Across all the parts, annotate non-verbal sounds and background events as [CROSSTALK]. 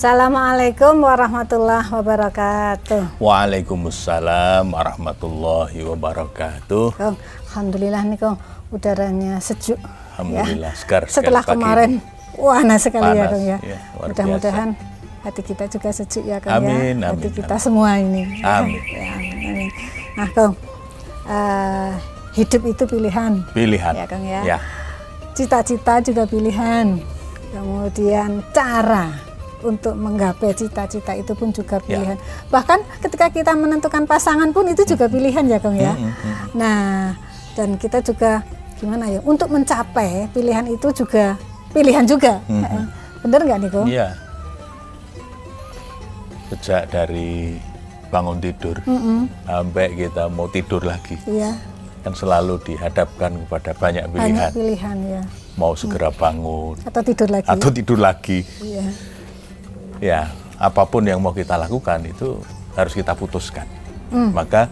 Assalamualaikum warahmatullahi wabarakatuh. Waalaikumsalam warahmatullahi wabarakatuh. Kong, Alhamdulillah nih Kong, udaranya sejuk. Alhamdulillah, segar sekali Setelah pagi kemarin panas sekali ya Kong ya. ya, Mudah-mudahan hati kita juga sejuk ya Kong Amin, ya. Hati amin, kita semua ini. Amin. Ya, amin, amin. Nah Kong, eh, hidup itu pilihan. Pilihan. Ya Kong ya. Ya. Cita-cita juga pilihan. Kemudian cara untuk menggapai cita-cita itu pun juga Ya. pilihan. Bahkan ketika kita menentukan pasangan pun itu juga pilihan ya Kong ya. Nah, dan kita juga gimana ya? Untuk mencapai pilihan itu juga pilihan juga. Bener nggak nih? Iya. Sejak dari bangun tidur sampai kita mau tidur lagi Iya, kan selalu dihadapkan kepada banyak banyak pilihan. pilihan ya. Mau segera bangun Atau tidur lagi. atau tidur lagi. Iya. Ya, apa pun yang mau kita lakukan itu harus kita putuskan. Maka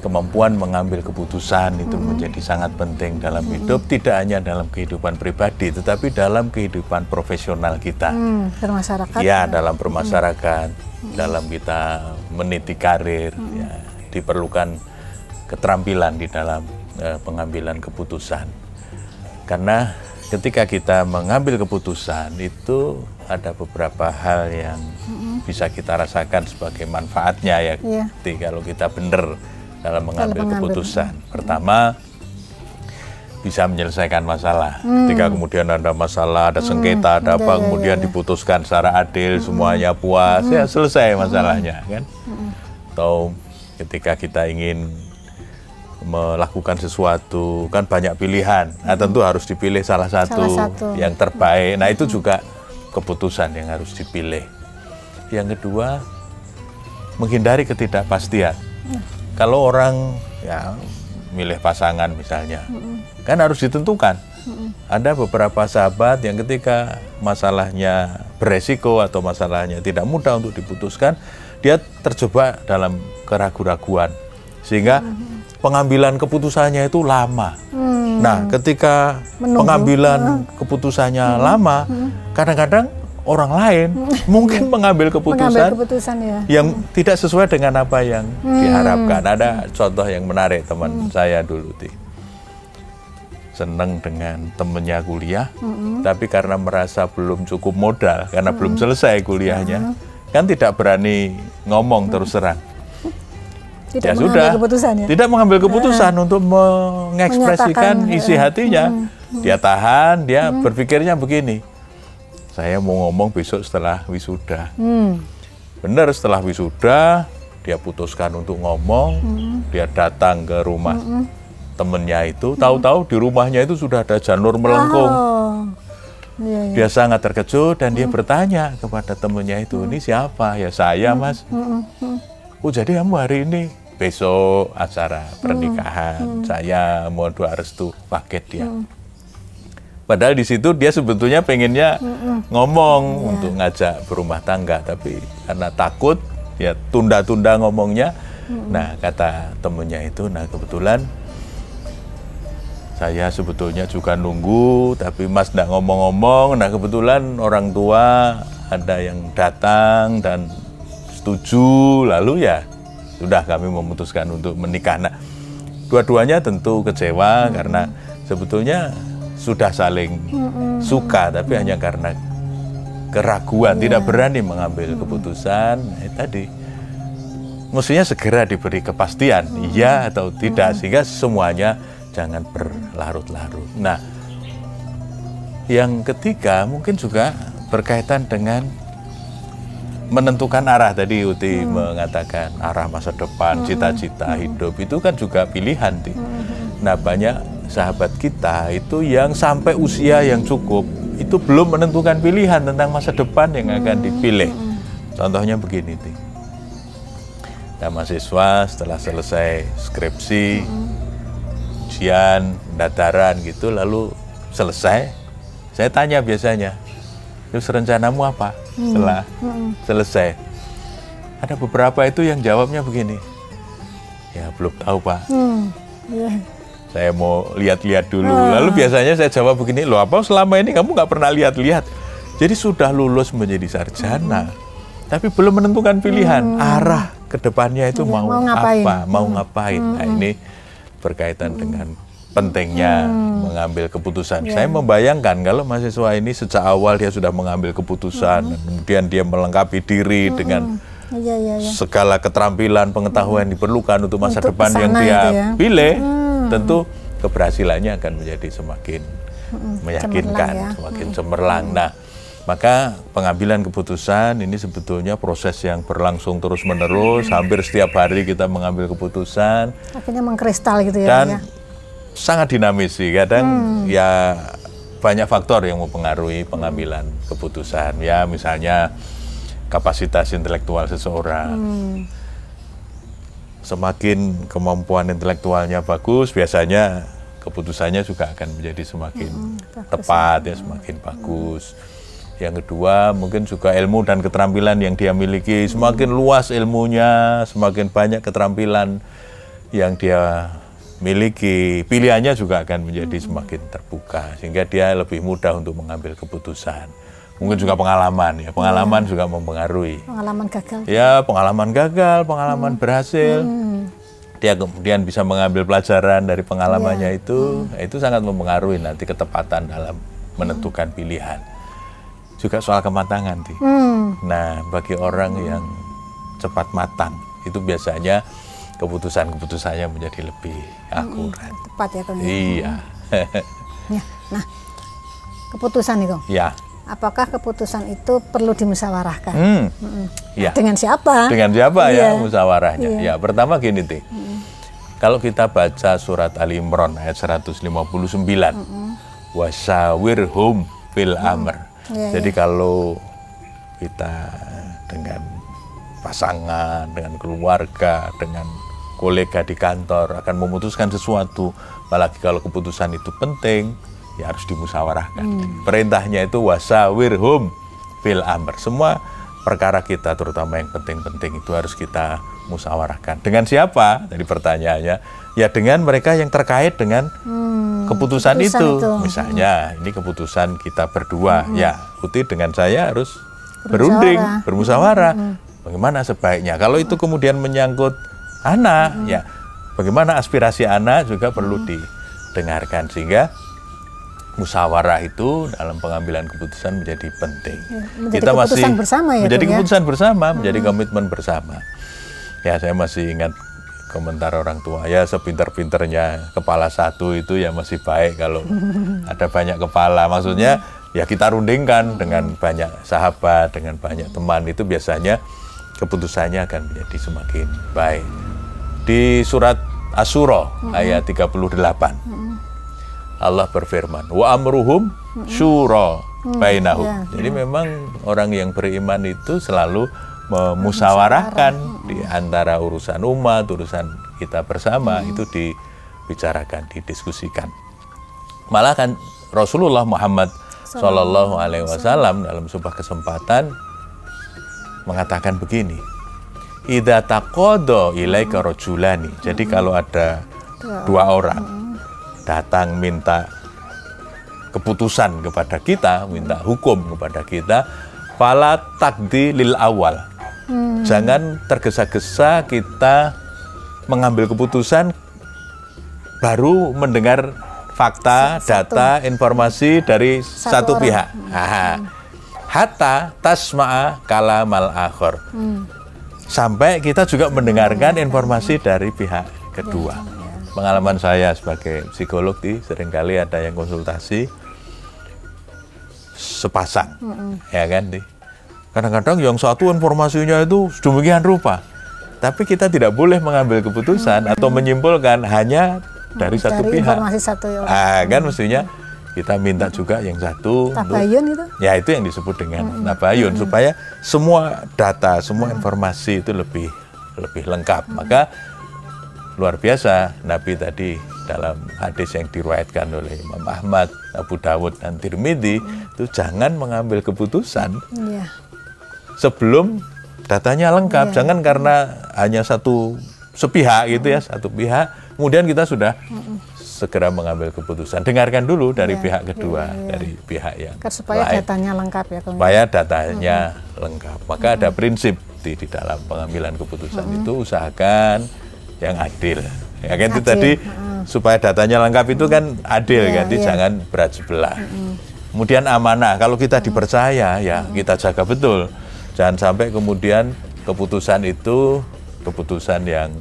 kemampuan mengambil keputusan itu menjadi sangat penting dalam hidup, tidak hanya dalam kehidupan pribadi, tetapi dalam kehidupan profesional kita. Hmm, bermasyarakat. Ya, dalam bermasyarakat, dalam kita meniti karir, ya, diperlukan keterampilan di dalam eh, pengambilan keputusan. Karena ketika kita mengambil keputusan itu ada beberapa hal yang bisa kita rasakan sebagai manfaatnya ya. Jadi kalau kita benar dalam mengambil keputusan. Pertama, bisa menyelesaikan masalah. Ketika kemudian ada masalah, ada sengketa, ada apa, kemudian diputuskan secara adil, semuanya puas, ya selesai masalahnya, kan? Atau ketika kita ingin melakukan sesuatu, kan banyak pilihan. Nah, tentu harus dipilih salah satu, Salah satu. yang terbaik. Nah, itu juga keputusan yang harus dipilih. Yang kedua, menghindari ketidakpastian. Kalau orang ya milih pasangan misalnya, kan harus ditentukan. Ada beberapa sahabat yang ketika masalahnya beresiko atau masalahnya tidak mudah untuk diputuskan, dia terjebak dalam keraguan-raguan sehingga pengambilan keputusannya itu lama. Nah, ketika pengambilan keputusannya lama, kadang-kadang orang lain [LAUGHS] mungkin mengambil keputusan Mengambil keputusan ya. yang tidak sesuai dengan apa yang diharapkan. Ada contoh yang menarik teman saya dulu, Ti. Seneng dengan temennya kuliah, tapi karena merasa belum cukup modal, karena belum selesai kuliahnya, kan tidak berani ngomong terus terang. Tidak ya mengambil sudah, keputusan ya. tidak mengambil keputusan untuk mengekspresikan isi hatinya. Dia tahan, dia berpikirnya begini, saya mau ngomong besok setelah wisuda. Hmm. Benar setelah wisuda dia putuskan untuk ngomong, dia datang ke rumah temennya itu, tahu-tahu di rumahnya itu sudah ada janur melengkung. Oh. Iya, iya. Dia sangat terkejut dan dia bertanya kepada temennya itu, ini siapa? Ya saya mas. Oh jadi kamu hari ini besok acara pernikahan, saya mohon doa restu paket dia. Padahal di situ dia sebetulnya pengennya ngomong untuk ngajak berumah tangga, tapi karena takut ya tunda-tunda ngomongnya. Nah kata temennya itu, nah kebetulan saya sebetulnya juga nunggu, tapi Mas tidak ngomong-ngomong. Nah kebetulan orang tua ada yang datang dan setuju, lalu ya sudah kami memutuskan untuk menikah. Nah dua-duanya tentu kecewa karena sebetulnya sudah saling suka, tapi hanya karena keraguan, tidak berani mengambil keputusan. Eh, tadi. Mestinya segera diberi kepastian, iya atau tidak, sehingga semuanya jangan berlarut-larut. Nah, yang ketiga mungkin juga berkaitan dengan menentukan arah tadi Uti mengatakan arah masa depan, cita-cita hidup itu kan juga pilihan, Ti. Nah, banyak sahabat kita itu yang sampai usia yang cukup itu belum menentukan pilihan tentang masa depan yang akan dipilih. Contohnya begini, Ti. Nah, mahasiswa setelah selesai skripsi, ujian, pendataran gitu, lalu selesai, saya tanya biasanya, terus rencanamu apa setelah selesai? Ada beberapa itu yang jawabnya begini, ya belum tahu pak, Hmm. Iya. saya mau lihat-lihat dulu. Lalu biasanya saya jawab begini, loh apa selama ini kamu nggak pernah lihat-lihat? Jadi sudah lulus menjadi sarjana, tapi belum menentukan pilihan arah ke depannya itu mau, mau ngapain. apa, mau ngapain. Nah ini berkaitan dengan pentingnya mengambil keputusan. Saya membayangkan kalau mahasiswa ini sejak awal dia sudah mengambil keputusan, dan kemudian dia melengkapi diri dengan Iya, iya, iya. segala keterampilan, pengetahuan yang diperlukan untuk masa Untuk depan yang dia ya. pilih, tentu keberhasilannya akan menjadi semakin meyakinkan, cemerlang ya. semakin cemerlang. Nah, maka pengambilan keputusan ini sebetulnya proses yang berlangsung terus-menerus, hampir setiap hari kita mengambil keputusan Akhirnya mengkristal gitu ya. dan ya. Sangat dinamis sih. Kadang ya banyak faktor yang mempengaruhi pengambilan keputusan. Ya, misalnya kapasitas intelektual seseorang. Semakin kemampuan intelektualnya bagus, biasanya keputusannya juga akan menjadi semakin tepat ya, semakin bagus. Yang kedua, mungkin juga ilmu dan keterampilan yang dia miliki semakin luas ilmunya, semakin banyak keterampilan yang dia miliki, pilihannya juga akan menjadi semakin terbuka sehingga dia lebih mudah untuk mengambil keputusan. Mungkin juga pengalaman ya, pengalaman juga mempengaruhi. Pengalaman gagal. Ya, pengalaman gagal, pengalaman berhasil. Dia kemudian bisa mengambil pelajaran dari pengalamannya itu, itu sangat mempengaruhi nanti ketepatan dalam menentukan pilihan. Juga soal kematangan, Ti. Hmm. Nah, bagi orang yang cepat matang, itu biasanya keputusan-keputusannya menjadi lebih akurat. Tepat ya Kang. ya. Iya. [LAUGHS] Ya. Nah, keputusan Kang. ya. Apakah keputusan itu perlu dimusyawarahkan? Hmm. Ya. Dengan siapa? Dengan siapa ya Iya. musyawarahnya? Iya. Ya, pertama gini, Ti. Kalau kita baca surat Ali Imran ayat 159, wasawirhum fil amr. Iya, Jadi kalau kita dengan pasangan, dengan keluarga, dengan kolega di kantor akan memutuskan sesuatu, apalagi kalau keputusan itu penting, ya harus dimusyawarahkan. Perintahnya itu wasawirhum fil amr. Semua perkara kita terutama yang penting-penting itu harus kita musyawarahkan. Dengan siapa? Tadi pertanyaannya, ya dengan mereka yang terkait dengan keputusan, keputusan itu. itu. Misalnya, ini keputusan kita berdua. Ya, Uti dengan saya harus berunding, bermusyawarah. Bagaimana sebaiknya? Kalau itu kemudian menyangkut anak, ya bagaimana aspirasi anak juga perlu didengarkan sehingga musyawarah itu dalam pengambilan keputusan menjadi penting. Ya, menjadi keputusan bersama ya, menjadi ya? keputusan bersama, menjadi komitmen bersama. Ya, saya masih ingat komentar orang tua ya sepinter-pinternya kepala satu itu ya masih baik kalau [LAUGHS] ada banyak kepala. Maksudnya ya kita rundingkan dengan banyak sahabat, dengan banyak teman itu biasanya keputusannya akan menjadi semakin baik. Di surat Asyura ayat 38 Allah berfirman, wa amruhum syura bainahum. ya, Jadi memang orang yang beriman itu selalu memusyawarahkan di antara urusan umat, urusan kita bersama itu dibicarakan, didiskusikan. Malah kan Rasulullah Muhammad Shallallahu Alaihi Wasallam dalam sebuah kesempatan mengatakan begini, Ida takodo ilaika rojulani. Jadi kalau ada dua orang datang minta keputusan kepada kita, minta hukum kepada kita, fala takdi lil awal. Jangan tergesa-gesa kita mengambil keputusan baru mendengar fakta, data, informasi dari satu, orang. pihak. Nah, hatta tasma'a kalamal akhor. Sampai kita juga mendengarkan informasi dari pihak kedua. Pengalaman saya sebagai psikolog di sering kali ada yang konsultasi sepasang, ya kan? Di. Kadang-kadang yang satu informasinya itu sedemikian rupa, tapi kita tidak boleh mengambil keputusan atau menyimpulkan hanya dari satu Dari pihak. informasi satu ya. Ah, kan mestinya kita minta juga yang satu Tabayun itu. Ya itu yang disebut dengan tabayun supaya semua data, semua informasi itu lebih lebih lengkap. Maka luar biasa Nabi tadi dalam hadis yang diriwayatkan oleh Imam Ahmad, Abu Dawud dan Tirmidzi itu jangan mengambil keputusan Iya. sebelum datanya lengkap. Jangan karena hanya satu sepihak gitu ya, satu pihak kemudian kita sudah segera mengambil keputusan. Dengarkan dulu dari Ya, pihak kedua, ya, ya. dari pihak yang supaya lain. datanya lengkap ya Kang. supaya datanya lengkap. Maka ada prinsip di, di dalam pengambilan keputusan itu usahakan yang adil. Ya kan itu tadi supaya datanya lengkap itu kan adil Iya, kan, iya. jangan berat sebelah. Kemudian amanah, kalau kita dipercaya ya kita jaga betul. Jangan sampai kemudian keputusan itu keputusan yang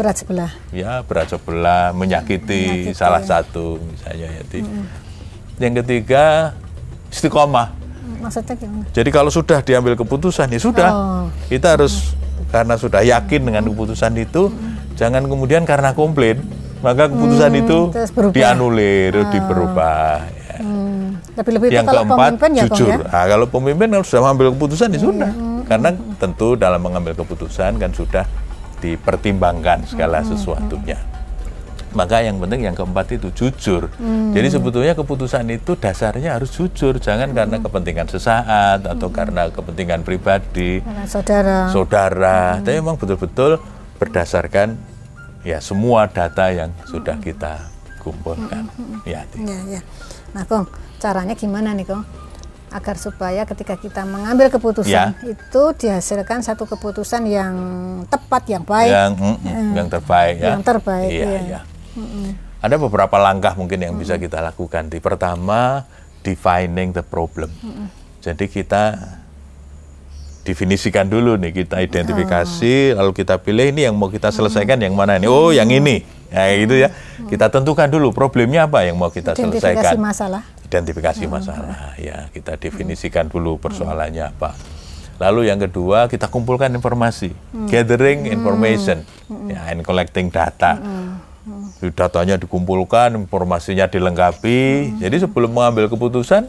Berat sebelah. ya berat sebelah, menyakiti, Menyakiti, salah ya. satu misalnya ya. Di. Yang ketiga istiqomah. Maksudnya gimana? Jadi kalau sudah diambil keputusan ya sudah. Oh. Kita harus karena sudah yakin dengan keputusan itu, jangan kemudian karena komplain maka keputusan itu Hmm, berubah. dianulir, diberubah. ya. Hmm, lebih-lebih itu Yang kalau keempat pemimpin ya jujur. ya. Nah, kalau pemimpin kalau sudah mengambil keputusan ya sudah. Hmm. Karena tentu dalam mengambil keputusan kan sudah dipertimbangkan segala Hmm. sesuatunya. Maka yang penting yang keempat itu jujur. Hmm. Jadi sebetulnya keputusan itu dasarnya harus jujur, jangan karena Hmm. kepentingan sesaat atau karena kepentingan pribadi, Karena saudara. saudara. Tapi memang betul-betul berdasarkan ya semua data yang sudah kita kumpulkan. Ya, Ati. Ya, ya. Nah, Kong, caranya gimana nih, Kong? Agar supaya ketika kita mengambil keputusan Ya. itu dihasilkan satu keputusan yang tepat, yang baik. yang mm, mm, yang terbaik ya. Yang terbaik, Iya, iya. iya. Ada beberapa langkah mungkin yang bisa kita lakukan. Di pertama, defining the problem. Jadi kita definisikan dulu nih, kita identifikasi, lalu kita pilih ini yang mau kita selesaikan yang mana ini. Oh, yang ini. Ya gitu ya. Kita tentukan dulu problemnya apa yang mau kita Identifikasi selesaikan masalah. Identifikasi masalah. Ya kita definisikan dulu persoalannya apa. Lalu yang kedua kita kumpulkan informasi. Gathering information. Ya and collecting data. Di datanya dikumpulkan informasinya dilengkapi. Jadi sebelum mengambil keputusan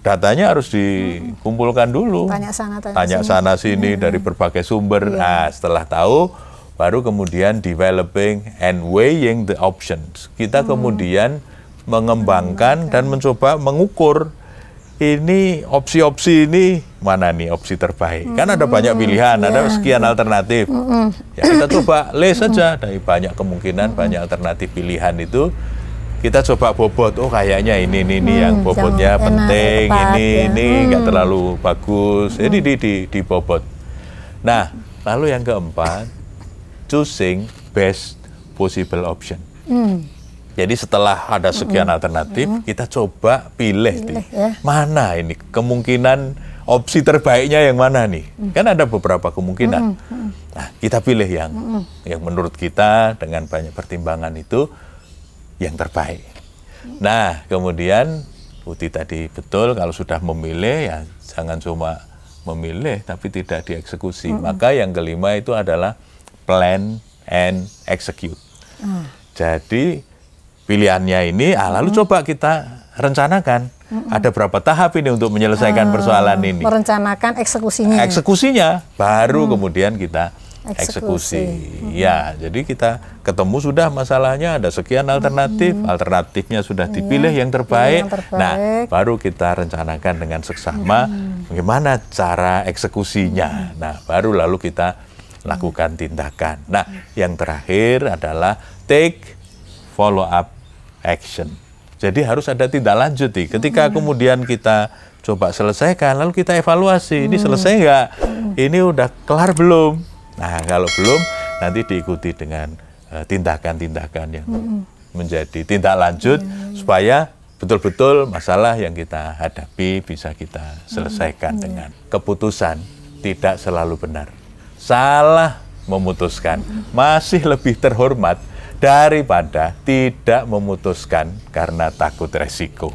datanya harus dikumpulkan dulu. Tanya sana, tanya, tanya sini. sana sini dari berbagai sumber. Nah setelah tahu baru kemudian developing and weighing the options. Kita kemudian mengembangkan dan mencoba mengukur ini opsi-opsi ini mana nih opsi terbaik. Kan ada banyak pilihan ada sekian alternatif. Ya kita coba [COUGHS] list saja dari banyak kemungkinan banyak alternatif pilihan itu. Kita coba bobot oh kayaknya ini ini, ini yang bobotnya yang penting tepat, ini ya. ini nggak terlalu bagus. Jadi di, di di bobot. Nah lalu yang keempat choosing best possible option. Hmm. Jadi setelah ada sekian alternatif, kita coba pilih, nih, ya. mana ini kemungkinan opsi terbaiknya yang mana nih? Kan ada beberapa kemungkinan. Nah, kita pilih yang yang menurut kita dengan banyak pertimbangan itu yang terbaik. Nah, kemudian Uti tadi betul kalau sudah memilih ya jangan cuma memilih tapi tidak dieksekusi. Maka yang kelima itu adalah plan and execute. Jadi pilihannya ini, ah, lalu coba kita rencanakan ada berapa tahap ini untuk menyelesaikan persoalan ini. Merencanakan eksekusinya. Eksekusinya baru kemudian kita Eksekusi. eksekusi. Ya, jadi kita ketemu sudah masalahnya ada sekian alternatif, alternatifnya sudah dipilih yang terbaik. yang terbaik. Nah, baru kita rencanakan dengan seksama bagaimana cara eksekusinya. Nah, baru lalu kita lakukan tindakan. Nah, yang terakhir adalah take follow up action. Jadi harus ada tindak lanjut nih. Ketika kemudian kita coba selesaikan, lalu kita evaluasi, ini selesai nggak? Ini udah kelar belum? Nah, kalau belum, nanti diikuti dengan eh, tindakan-tindakan yang menjadi tindak lanjut supaya betul-betul masalah yang kita hadapi bisa kita selesaikan dengan keputusan tidak selalu benar. Salah memutuskan masih lebih terhormat daripada tidak memutuskan karena takut resiko.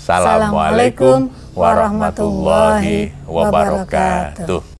Assalamualaikum warahmatullahi wabarakatuh.